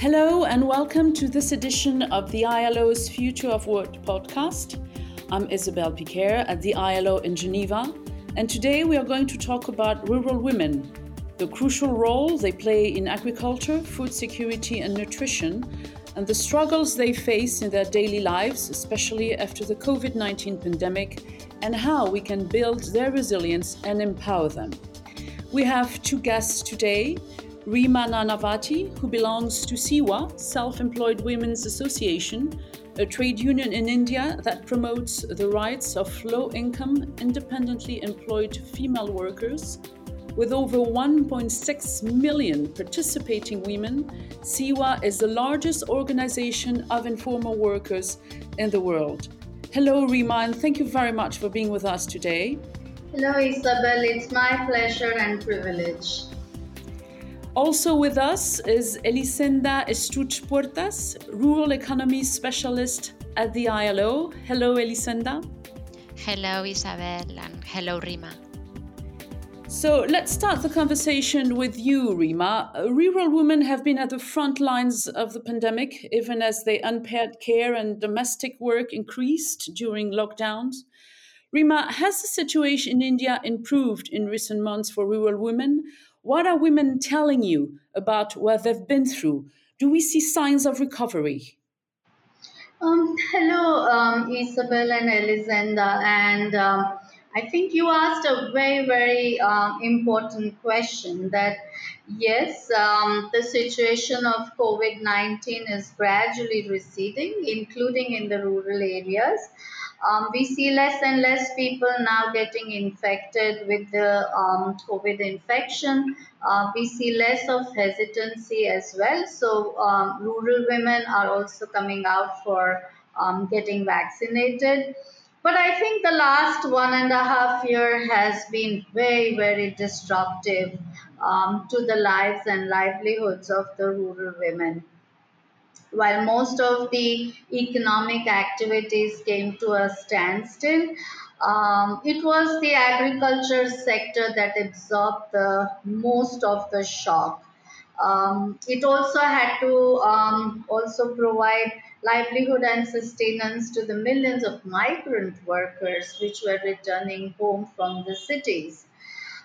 Hello, and welcome to this edition of the ILO's Future of Work podcast. I'm Isabelle Piquer at the ILO in Geneva, and today we are going to talk about rural women, the crucial role they play in agriculture, food security, and nutrition, and the struggles they face in their daily lives, especially after the COVID 19 pandemic, and how we can build their resilience and empower them. We have two guests today. Reema Nanavaty, who belongs to SEWA, Self Employed Women's Association, a trade union in India that promotes the rights of low income, independently employed female workers. With over 1.6 million participating women, SEWA is the largest organization of informal workers in the world. Hello, Reema, and thank you very much for being with us today. Hello, Isabel. It's my pleasure and privilege. Also with us is Elisenda Estruch Puertas, Rural Economy Specialist at the ILO. Hello, Elisenda. Hello, Isabel, and hello, Reema. So let's start the conversation with you, Reema. Rural women have been at the front lines of the pandemic, even as their unpaid care and domestic work increased during lockdowns. Reema, has the situation in India improved in recent months for rural women, what are women telling you about what they've been through? Do we see signs of recovery? Um, hello, um, Isabel and Elisenda. And um, I think you asked a very, very um, important question that yes, um, the situation of COVID 19 is gradually receding, including in the rural areas. Um, we see less and less people now getting infected with the um, COVID infection. Uh, we see less of hesitancy as well. So, um, rural women are also coming out for um, getting vaccinated. But I think the last one and a half year has been very, very disruptive um, to the lives and livelihoods of the rural women while most of the economic activities came to a standstill, um, it was the agriculture sector that absorbed the most of the shock. Um, it also had to um, also provide livelihood and sustenance to the millions of migrant workers which were returning home from the cities.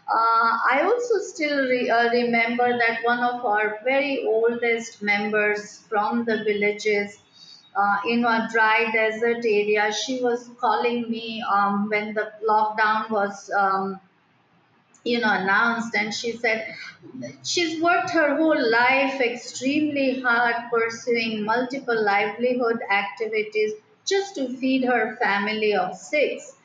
Uh, I also still re- uh, remember that one of our very oldest members from the villages uh, in a dry desert area, she was calling me um, when the lockdown was. Um, you know announced and she said she's worked her whole life extremely hard pursuing multiple livelihood activities just to feed her family of six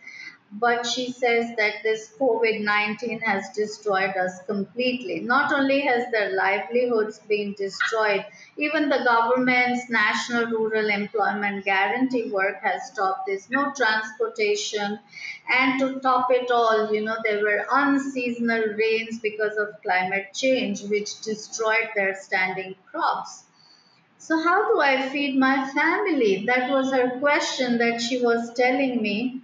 but she says that this COVID 19 has destroyed us completely. Not only has their livelihoods been destroyed, even the government's National Rural Employment Guarantee work has stopped. There's no transportation. And to top it all, you know, there were unseasonal rains because of climate change, which destroyed their standing crops. So, how do I feed my family? That was her question that she was telling me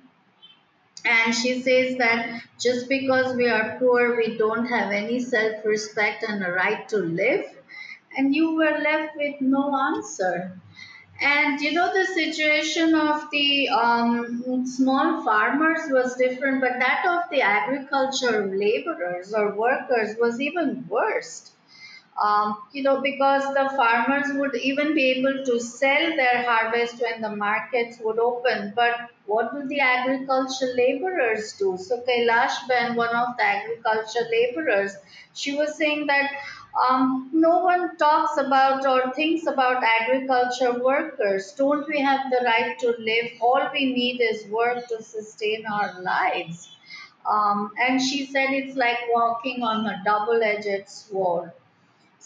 and she says that just because we are poor, we don't have any self respect and a right to live. And you were left with no answer. And you know, the situation of the um, small farmers was different, but that of the agriculture laborers or workers was even worse um, you know, because the farmers would even be able to sell their harvest when the markets would open. But what do the agricultural laborers do? So Kailash Ben, one of the agricultural laborers, she was saying that um, no one talks about or thinks about agriculture workers. Don't we have the right to live? All we need is work to sustain our lives. Um, and she said it's like walking on a double edged sword.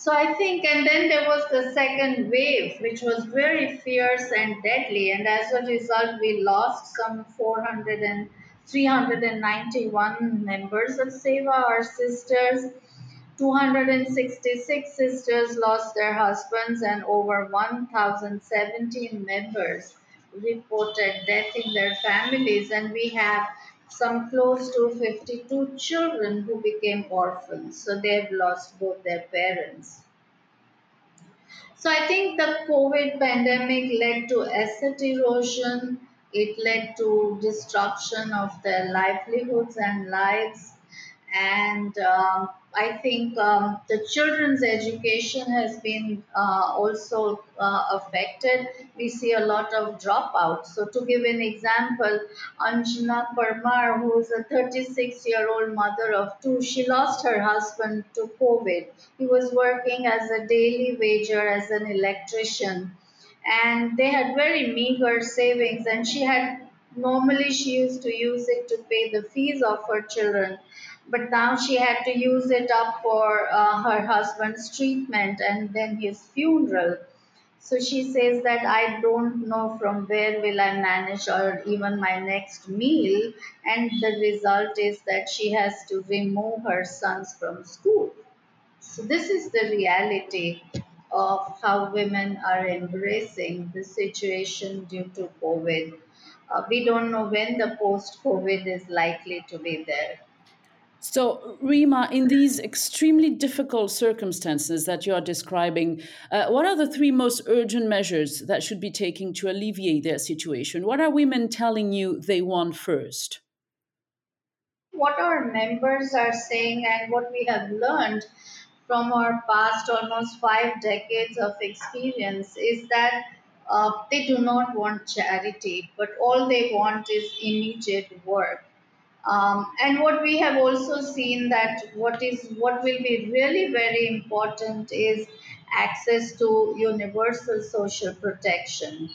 So I think, and then there was the second wave, which was very fierce and deadly. And as a result, we lost some 400 and 391 members of SEWA, our sisters. 266 sisters lost their husbands, and over 1,017 members reported death in their families. And we have some close to 52 children who became orphans. So they've lost both their parents. So I think the COVID pandemic led to asset erosion. It led to destruction of their livelihoods and lives and um, I think um, the children's education has been uh, also uh, affected. We see a lot of dropouts. So, to give an example, Anjana Parmar, who is a 36 year old mother of two, she lost her husband to COVID. He was working as a daily wager as an electrician and they had very meager savings and she had normally she used to use it to pay the fees of her children but now she had to use it up for uh, her husband's treatment and then his funeral so she says that i don't know from where will i manage or even my next meal and the result is that she has to remove her sons from school so, this is the reality of how women are embracing the situation due to COVID. Uh, we don't know when the post COVID is likely to be there. So, Reema, in these extremely difficult circumstances that you are describing, uh, what are the three most urgent measures that should be taken to alleviate their situation? What are women telling you they want first? What our members are saying and what we have learned from our past almost five decades of experience is that uh, they do not want charity, but all they want is immediate work. Um, and what we have also seen that what is what will be really very important is access to universal social protection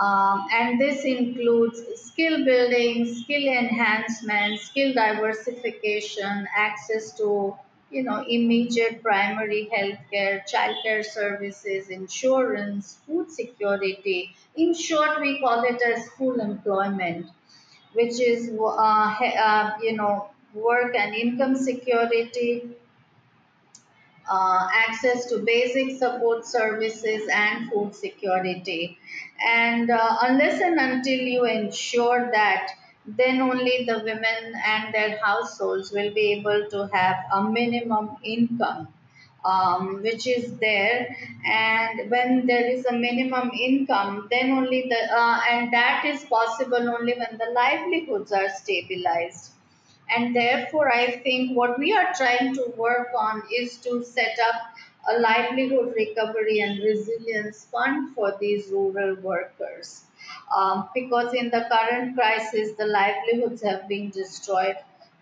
um, and this includes skill building, skill enhancement, skill diversification, access to you know immediate primary health care, childcare services, insurance, food security. In short, we call it as full employment, which is uh, uh, you know work and income security, uh, access to basic support services and food security. And uh, unless and until you ensure that, then only the women and their households will be able to have a minimum income. Um, which is there. And when there is a minimum income then only the uh, and that is possible only when the livelihoods are stabilized. And therefore, I think what we are trying to work on is to set up a livelihood recovery and resilience fund for these rural workers. Um, because in the current crisis, the livelihoods have been destroyed,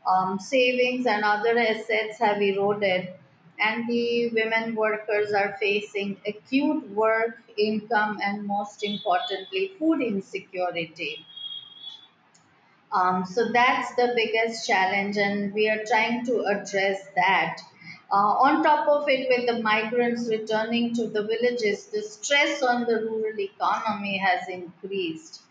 um, savings and other assets have eroded, and the women workers are facing acute work, income, and most importantly, food insecurity. Um, so that's the biggest challenge, and we are trying to address that. Uh, on top of it, with the migrants returning to the villages, the stress on the rural economy has increased.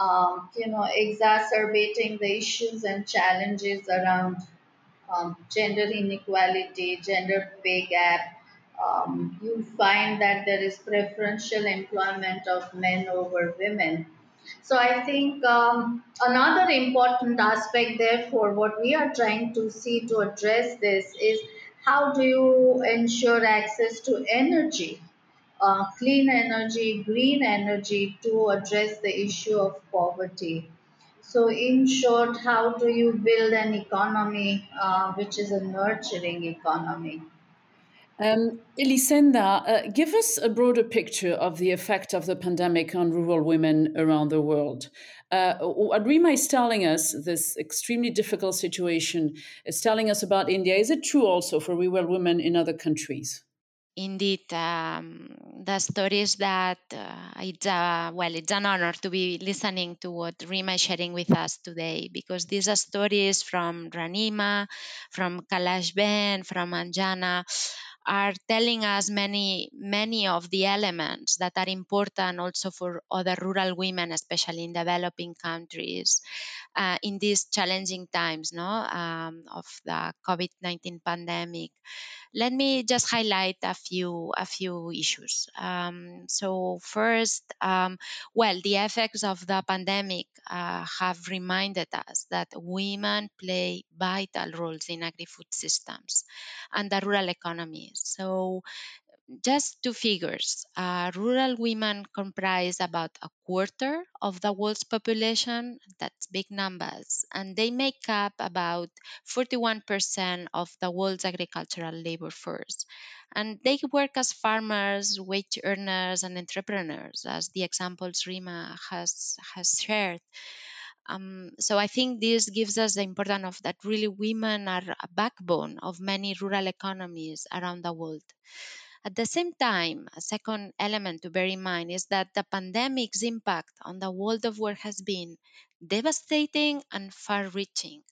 Um, you know, exacerbating the issues and challenges around um, gender inequality, gender pay gap. Um, you find that there is preferential employment of men over women so I think um, another important aspect, therefore, what we are trying to see to address this is how do you ensure access to energy, uh, clean energy, green energy to address the issue of poverty. So, in short, how do you build an economy uh, which is a nurturing economy? Um, Elisenda, uh, give us a broader picture of the effect of the pandemic on rural women around the world. Uh, what Reema is telling us, this extremely difficult situation, is telling us about India. Is it true also for rural women in other countries? Indeed, um, the stories that uh, it's a, well, it's an honor to be listening to what Reema is sharing with us today because these are stories from Ranima, from Kailash Ben, from Anjana, are telling us many many of the elements that are important also for other rural women, especially in developing countries, uh, in these challenging times, no, um, of the COVID nineteen pandemic. Let me just highlight a few a few issues. Um, so first, um, well, the effects of the pandemic uh, have reminded us that women play vital roles in agri-food systems and the rural economies. So just two figures. Uh, rural women comprise about a quarter of the world's population. That's big numbers. And they make up about 41% of the world's agricultural labor force. And they work as farmers, wage earners, and entrepreneurs, as the examples Reema has, has shared. Um, so I think this gives us the importance of that really women are a backbone of many rural economies around the world. At the same time, a second element to bear in mind is that the pandemic's impact on the world of work has been devastating and far reaching.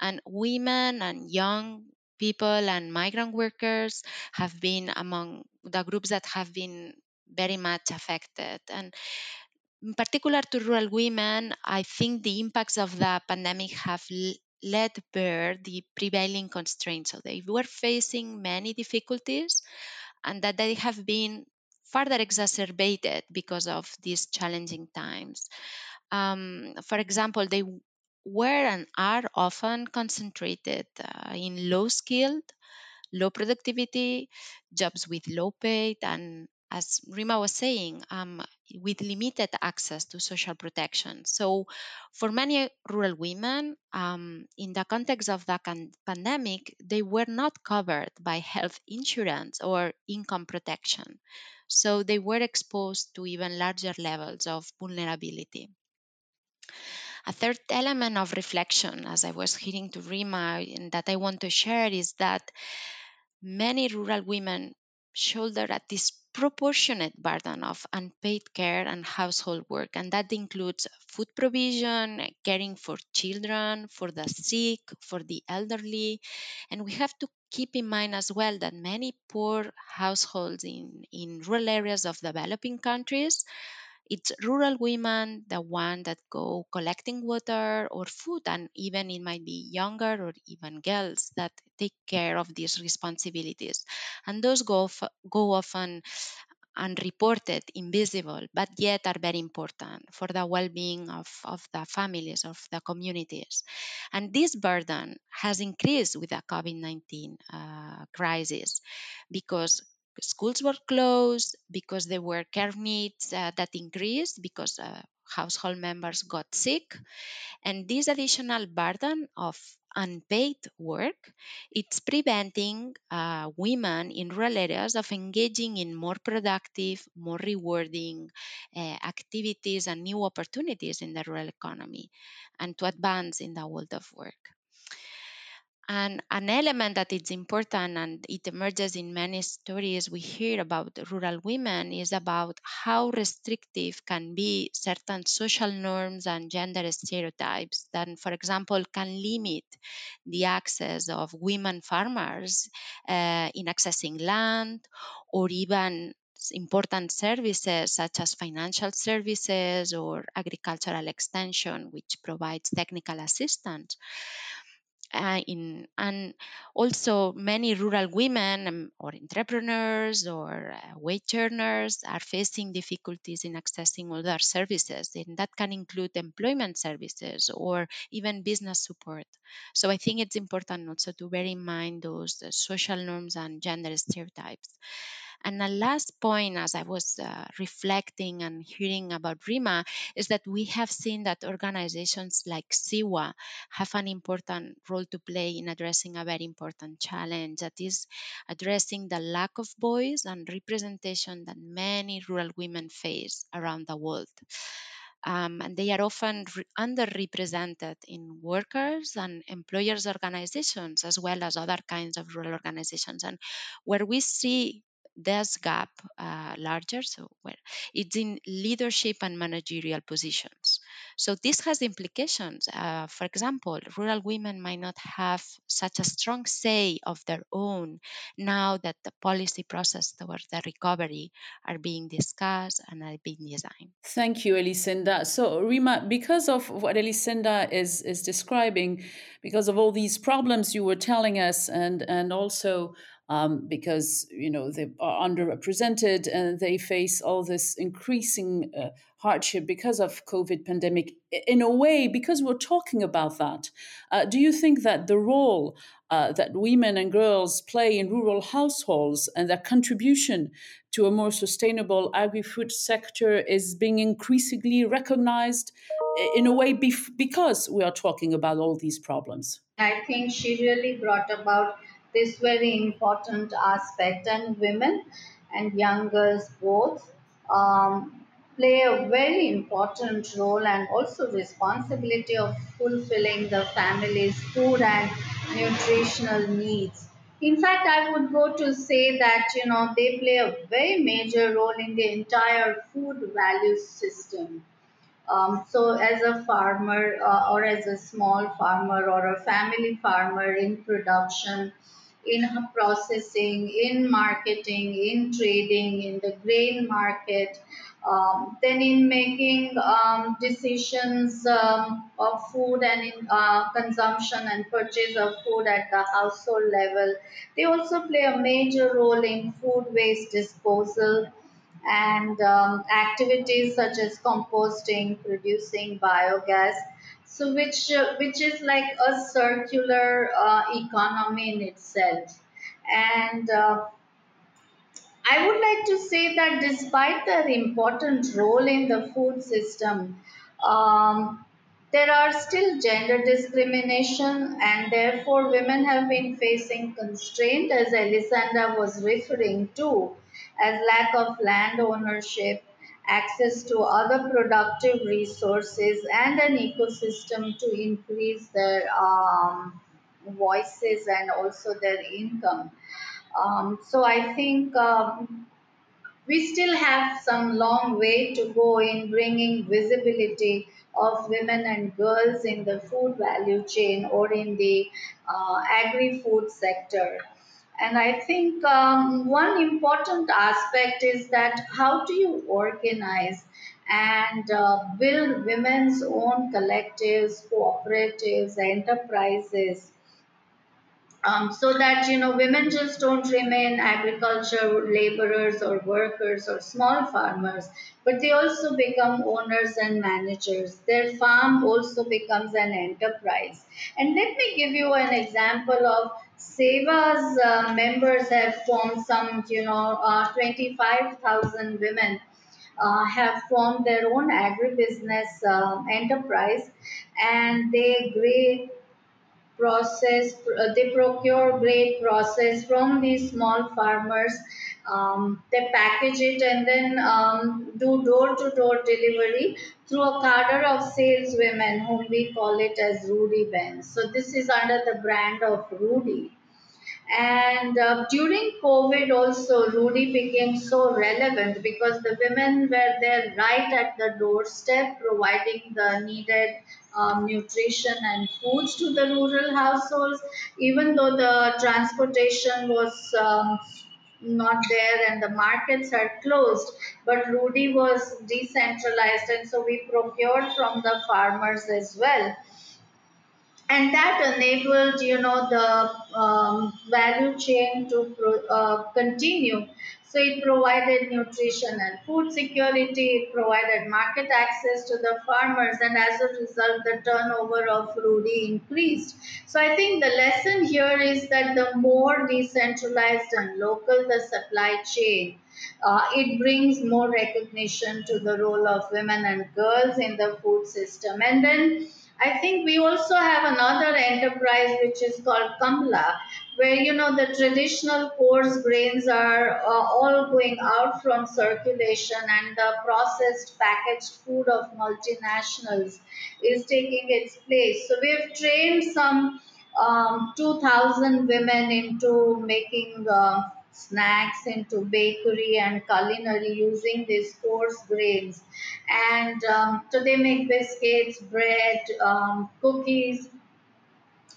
And women and young people and migrant workers have been among the groups that have been very much affected. And in particular to rural women, I think the impacts of the pandemic have let bare the prevailing constraints. So they were facing many difficulties and that they have been further exacerbated because of these challenging times. Um, for example, they were and are often concentrated uh, in low skilled, low productivity, jobs with low pay, and as Reema was saying, um, with limited access to social protection. So, for many rural women, um, in the context of the can- pandemic, they were not covered by health insurance or income protection. So, they were exposed to even larger levels of vulnerability. A third element of reflection, as I was hearing to Reema, and that I want to share is that many rural women shoulder a disproportionate burden of unpaid care and household work, and that includes food provision, caring for children, for the sick, for the elderly. And we have to keep in mind as well that many poor households in, in rural areas of developing countries it's rural women the one that go collecting water or food and even it might be younger or even girls that take care of these responsibilities and those go, go often unreported, invisible, but yet are very important for the well being of, of the families, of the communities. And this burden has increased with the COVID 19 uh, crisis because schools were closed, because there were care needs uh, that increased, because uh, household members got sick. And this additional burden of unpaid work, it's preventing uh, women in rural areas of engaging in more productive, more rewarding uh, activities and new opportunities in the rural economy and to advance in the world of work. And an element that is important and it emerges in many stories we hear about rural women is about how restrictive can be certain social norms and gender stereotypes. That, for example, can limit the access of women farmers uh, in accessing land or even important services such as financial services or agricultural extension, which provides technical assistance uh, in and also many rural women um, or entrepreneurs or uh, wage earners are facing difficulties in accessing other services and that can include employment services or even business support. So i think it's important also to bear in mind those uh, social norms and gender stereotypes and the last point, as I was uh, reflecting and hearing about Reema, is that we have seen that organizations like SEWA have an important role to play in addressing a very important challenge that is addressing the lack of voice and representation that many rural women face around the world. Um, and they are often re- underrepresented in workers and employers organizations as well as other kinds of rural organizations and where we see this gap uh, larger so where it's in leadership and managerial positions. So this has implications uh, for example rural women might not have such a strong say of their own now that the policy process towards the recovery are being discussed and are being designed. Thank you Elisenda so Reema because of what Elisenda is is describing because of all these problems you were telling us and and also um, because you know they are underrepresented and they face all this increasing uh, hardship because of COVID pandemic. In a way, because we're talking about that, uh, do you think that the role uh, that women and girls play in rural households and their contribution to a more sustainable agri-food sector is being increasingly recognized in a way bef- because we are talking about all these problems? I think she really brought about this very important aspect, and women and young girls both um, play a very important role and also responsibility of fulfilling the family's food and nutritional needs. In fact, I would go to say that you know they play a very major role in the entire food value system um, so, as a farmer uh, or as a small farmer or a family farmer in production, in processing, in marketing, in trading, in the grain market, um, then in making um, decisions um, of food and in uh, consumption and purchase of food at the household level. They also play a major role in food waste disposal and um, activities such as composting, producing biogas. So, which uh, which is like a circular uh, economy in itself, and uh, I would like to say that despite their important role in the food system, um, there are still gender discrimination, and therefore, women have been facing constraint, as Elisenda was referring to, as lack of land ownership, access to other productive resources, and an ecosystem to increase their um, voices and also their income. Um, so I think um, we still have some long way to go in bringing visibility of women and girls in the food value chain or in the uh, agri-food sector. And I think um, one important aspect is that how do you organize and uh, build women's own collectives, cooperatives, enterprises? Um, so that you know women just don't remain agriculture laborers or workers or small farmers but they also become owners and managers. Their farm also becomes an enterprise. And let me give you an example of SEWA's uh, members have formed some you know uh, 25000 women uh, have formed their own agribusiness uh, enterprise and they grade process uh, they procure great process from these small farmers um, they package it and then um, do door to door delivery through a cadre of saleswomen whom we call it as RUDI Ben. So this is under the brand of RUDI. And uh, during COVID, also, RUDI became so relevant because the women were there right at the doorstep, providing the needed um, nutrition and foods to the rural households, even though the transportation was. Um, not there and the markets are closed. But RUDI was decentralized and so we procured from the farmers as well and that enabled you know the um, value chain to pro- uh, continue. So it provided nutrition and food security it provided market access to the farmers and as a result the turnover of RUDI increased. So i think the lesson here is that the more decentralized and local the supply chain uh, it brings more recognition to the role of women and girls in the food system. And then I think we also have another enterprise which is called Kamla, where you know the traditional coarse grains are uh, all going out from circulation, and the processed packaged food of multinationals is taking its place. So we've trained some um, 2,000 women into making. Uh, snacks into bakery and culinary using these coarse grains. And um, so they make biscuits bread um, cookies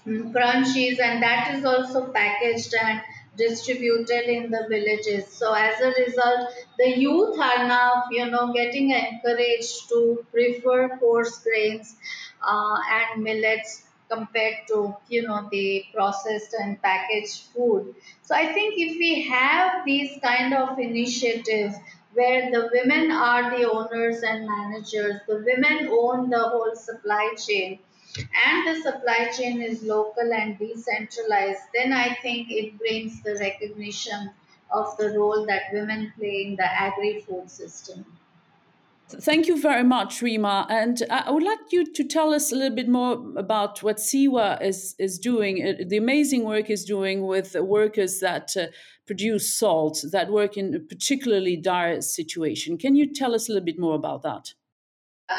mm, crunchies and that is also packaged and distributed in the villages. So as a result the youth are now you know getting encouraged to prefer coarse grains uh, and millets compared to you know the processed and packaged food. So i think if we have these kind of initiatives where the women are the owners and managers the women own the whole supply chain and the supply chain is local and decentralized then i think it brings the recognition of the role that women play in the agri-food system Thank you very much, Reema. And I would like you to tell us a little bit more about what SEWA is, is doing, uh, the amazing work is doing with workers that uh, produce salt, that work in a particularly dire situation. Can you tell us a little bit more about that?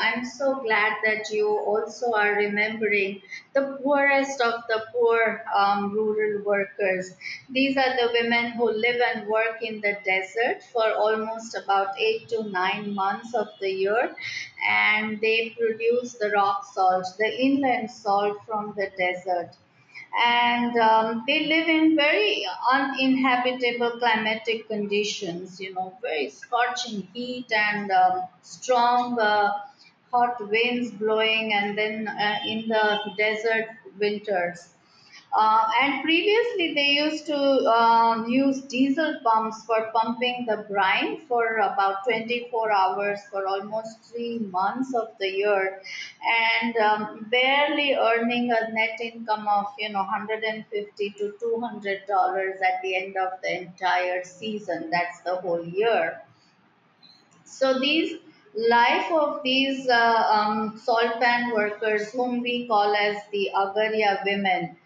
I'm so glad that you also are remembering the poorest of the poor um, rural workers. These are the women who live and work in the desert for almost about eight to nine months of the year, and they produce the rock salt, the inland salt from the desert and um, they live in very uninhabitable climatic conditions you know very scorching heat and um, strong uh, hot winds blowing and then uh, in the desert winters uh, and previously, they used to um, use diesel pumps for pumping the brine for about 24 hours for almost three months of the year, and um, barely earning a net income of you know 150 to 200 dollars at the end of the entire season. That's the whole year. So these life of these uh, um, salt pan workers, whom we call as the Agaria women,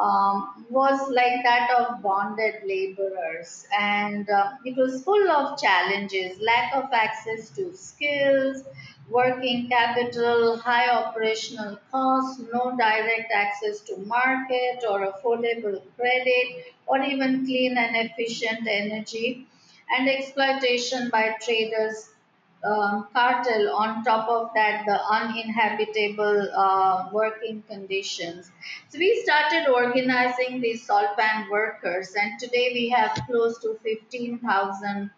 um, was like that of bonded laborers, and uh, it was full of challenges: lack of access to skills, working capital, high operational costs, no direct access to market or affordable credit, or even clean and efficient energy and exploitation by traders um, cartel on top of that the uninhabitable uh, working conditions. So we started organizing these salt pan workers and today we have close to 15000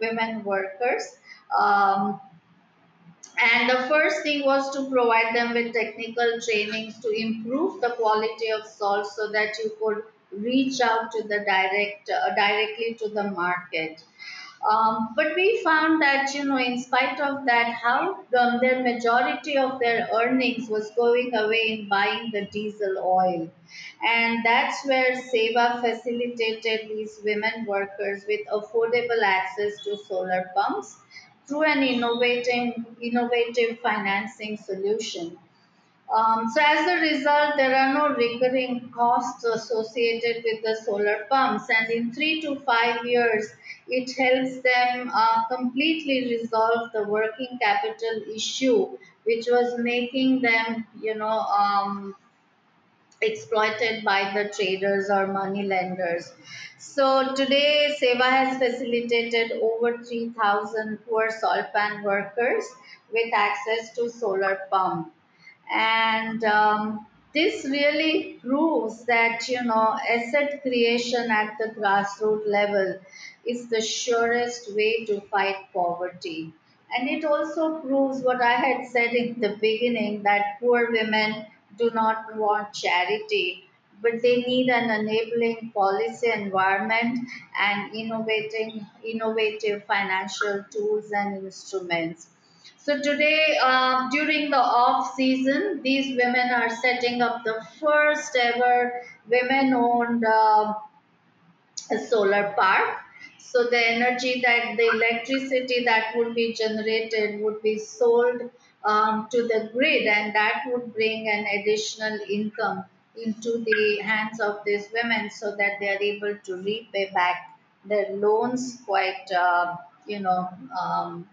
women workers. Um, and the first thing was to provide them with technical trainings to improve the quality of salt so that you could reach out to the direct uh, directly to the market um, but we found that you know in spite of that how um, their majority of their earnings was going away in buying the diesel oil. And that's where SEWA facilitated these women workers with affordable access to solar pumps through an innovating innovative financing solution um, so as a result, there are no recurring costs associated with the solar pumps, and in three to five years, it helps them uh, completely resolve the working capital issue, which was making them, you know, um, exploited by the traders or money lenders. So today, SEWA has facilitated over 3,000 poor salt pan workers with access to solar pump and um, this really proves that you know asset creation at the grassroots level is the surest way to fight poverty. And it also proves what i had said in the beginning that poor women do not want charity but they need an enabling policy environment and innovating innovative financial tools and instruments so today, um, during the off season, these women are setting up the first ever women-owned uh, solar park. So the energy that the electricity that would be generated would be sold um, to the grid, and that would bring an additional income into the hands of these women, so that they are able to repay back their loans quite, uh, you know. Um,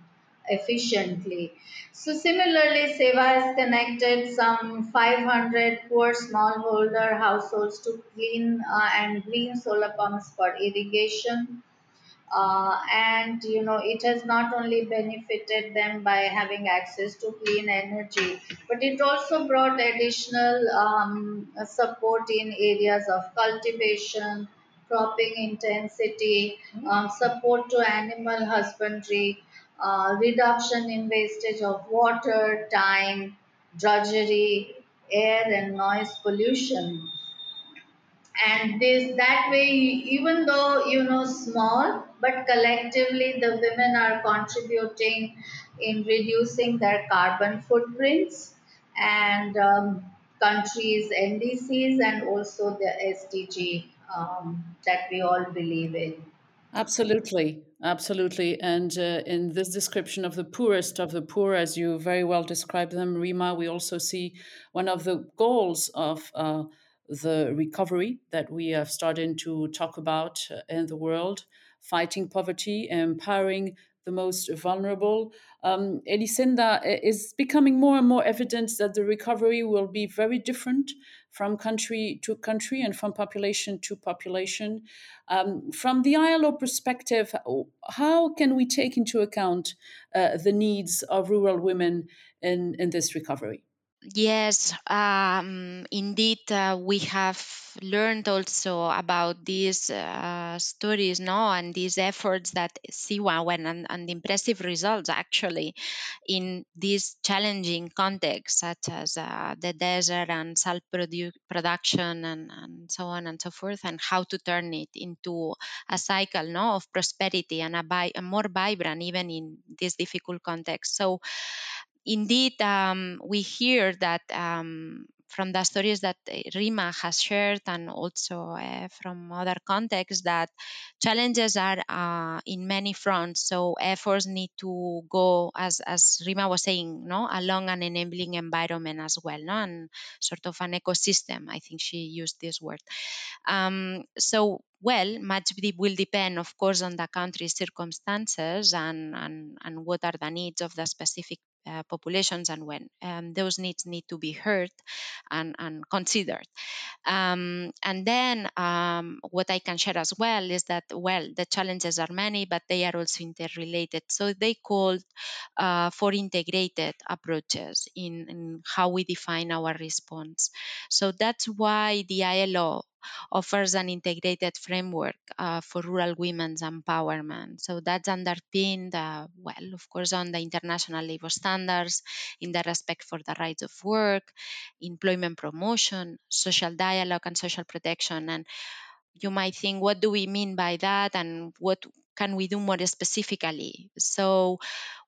efficiently. So similarly, SEWA has connected some 500 poor smallholder households to clean uh, and green solar pumps for irrigation. Uh, and you know it has not only benefited them by having access to clean energy but it also brought additional um, support in areas of cultivation cropping intensity um, support to animal husbandry uh, reduction in wastage of water, time, drudgery, air and noise pollution. And this that way even though you know small but collectively the women are contributing in reducing their carbon footprints. And um, countries ndcs and also the sdg um, that we all believe in. Absolutely, absolutely. And uh, in this description of the poorest of the poor, as you very well describe them, Reema, we also see one of the goals of uh, the recovery that we have started to talk about uh, in the world fighting poverty, empowering the most vulnerable. Um, Elisenda, is becoming more and more evident that the recovery will be very different from country to country and from population to population. Um, from the ILO perspective, how can we take into account uh, the needs of rural women in, in this recovery? Yes, um, indeed, uh, we have learned also about these uh, stories, no, and these efforts that SEWA went and, and impressive results actually in these challenging contexts, such as uh, the desert and salt produ- production and, and so on and so forth, and how to turn it into a cycle, no, of prosperity and a, bi- a more vibrant even in this difficult context. So indeed, um, we hear that um, from the stories that uh, Reema has shared and also uh, from other contexts that challenges are uh, in many fronts. So efforts need to go, as, as Reema was saying, no, along an enabling environment as well, no, and sort of an ecosystem. I think she used this word. Um, so well, much will depend, of course, on the country's circumstances and, and, and what are the needs of the specific uh, populations and when um, those needs need to be heard and, and considered. Um, and then um, what I can share as well is that, well, the challenges are many, but they are also interrelated. So they called uh, for integrated approaches in, in how we define our response. So that's why the ILO offers an integrated framework uh, for rural women's empowerment. So that's underpinned, uh, well, of course, on the international labor standards, in the respect for the rights of work, employment promotion, social dialogue, and social protection. And you might think, what do we mean by that, and what can we do more specifically? So,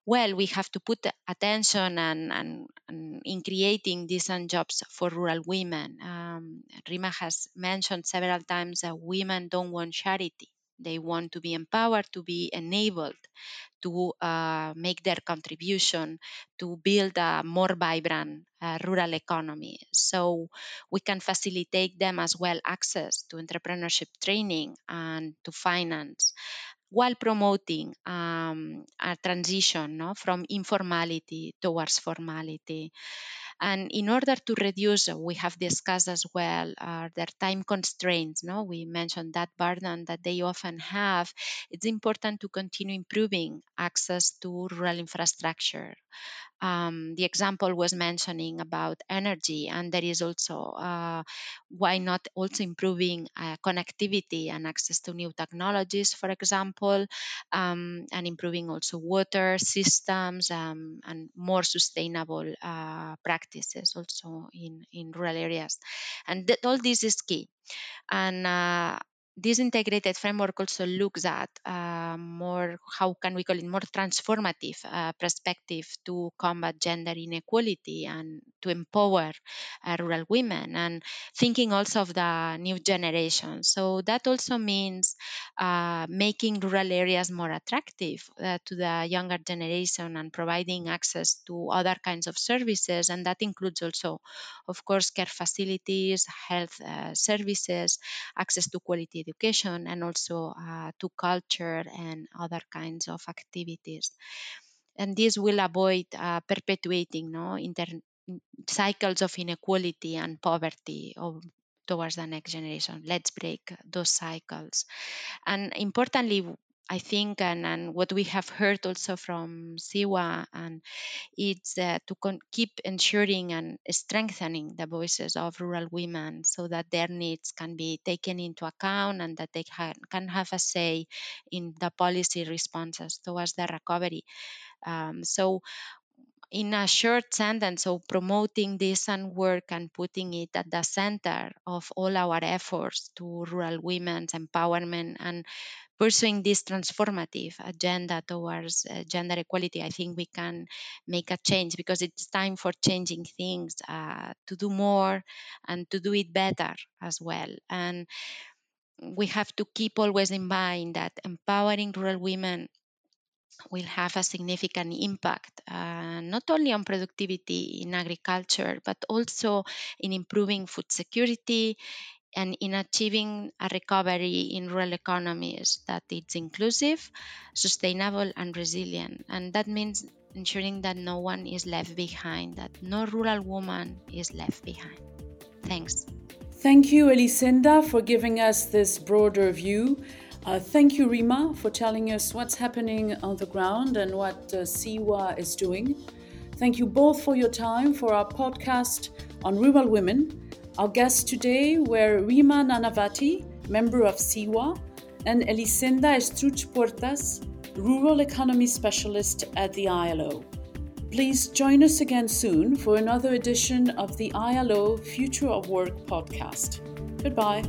well, we have to put attention and, and, and in creating decent jobs for rural women. Um, Reema has mentioned several times that women don't want charity. They want to be empowered, to be enabled to uh, make their contribution to build a more vibrant uh, rural economy. So we can facilitate them as well access to entrepreneurship training and to finance while promoting um, a transition no, from informality towards formality. And in order to reduce, we have discussed as well uh, their time constraints. No, we mentioned that burden that they often have. It's important to continue improving access to rural infrastructure um, the example was mentioning about energy, and there is also uh, why not also improving uh, connectivity and access to new technologies, for example, um, and improving also water systems um, and more sustainable uh, practices also in, in rural areas. And all this is key. And uh, this integrated framework also looks at uh, more how can we call it more transformative uh, perspective to combat gender inequality and to empower uh, rural women and thinking also of the new generation. So that also means uh, making rural areas more attractive uh, to the younger generation and providing access to other kinds of services. And that includes also of course care facilities health uh, services access to quality education and also uh, to culture and other kinds of activities. And this will avoid uh, perpetuating no, inter- cycles of inequality and poverty of, towards the next generation. Let's break those cycles. And importantly, I think, and, and what we have heard also from SEWA, and it's uh, to con- keep ensuring and strengthening the voices of rural women so that their needs can be taken into account and that they ha- can have a say in the policy responses towards the recovery. Um, so in a short sentence, so promoting decent work and putting it at the center of all our efforts to rural women's empowerment and pursuing this transformative agenda towards uh, gender equality, I think we can make a change because it's time for changing things, uh, to do more and to do it better as well. And we have to keep always in mind that empowering rural women will have a significant impact, uh, not only on productivity in agriculture, but also in improving food security and in achieving a recovery in rural economies that it's inclusive, sustainable, and resilient. And that means ensuring that no one is left behind, that no rural woman is left behind. Thanks. Thank you, Elisenda, for giving us this broader view. Uh, thank you, Reema, for telling us what's happening on the ground and what uh, is doing. Thank you both for your time for our podcast on rural women. Our guests today were Reema Nanavaty, member of SEWA, and Elisenda Estruch Puertas, rural economy specialist at the ILO. Please join us again soon for another edition of the ILO Future of Work podcast. Goodbye.